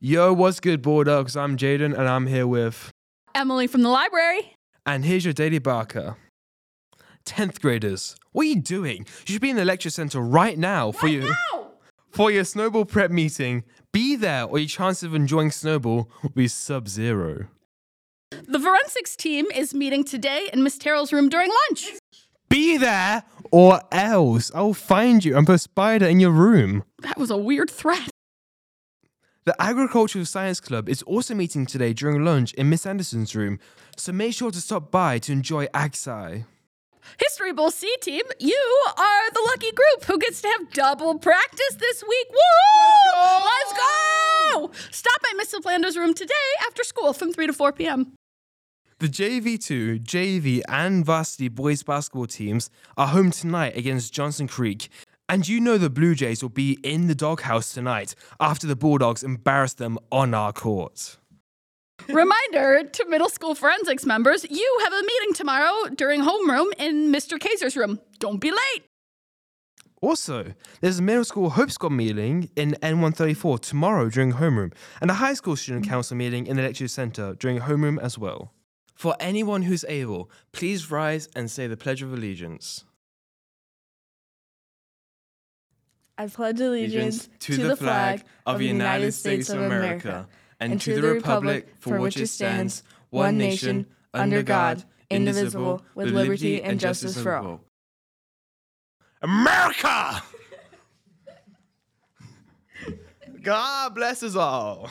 Yo, what's good, Bulldogs? I'm Jaden, and I'm here with. Emily from the library. And here's your daily barker. 10th graders, what are you doing? You should be in the lecture center right now for your for your snowball prep meeting. Be there, or your chance of enjoying snowball will be sub-zero. The forensics team is meeting today in Miss Terrell's room during lunch. Be there, or else I'll find you and put a spider in your room. That was a weird threat. The Agricultural Science Club is also meeting today during lunch in Miss Anderson's room, so make sure to stop by to enjoy AgSci. History Bowl C team, you are the lucky group who gets to have double practice this week. Woo! Let's go! Stop by Miss Flanders' room today after school from 3 to 4 p.m. The JV2, JV, and varsity boys basketball teams are home tonight against Johnson Creek. And you know the Blue Jays will be in the doghouse tonight after the Bulldogs embarrass them on our court. Reminder to middle school forensics members you have a meeting tomorrow during homeroom in Mr. Kaiser's room. Don't be late. Also, there's a middle school Hope Squad meeting in N134 tomorrow during homeroom, and a high school student mm-hmm. council meeting in the lecture center during homeroom as well. For anyone who's able, please rise and say the Pledge of Allegiance. I pledge allegiance to the flag of the United States of America and to the republic for which it stands, one nation, under God, indivisible, with liberty and justice for all. America! God bless us all.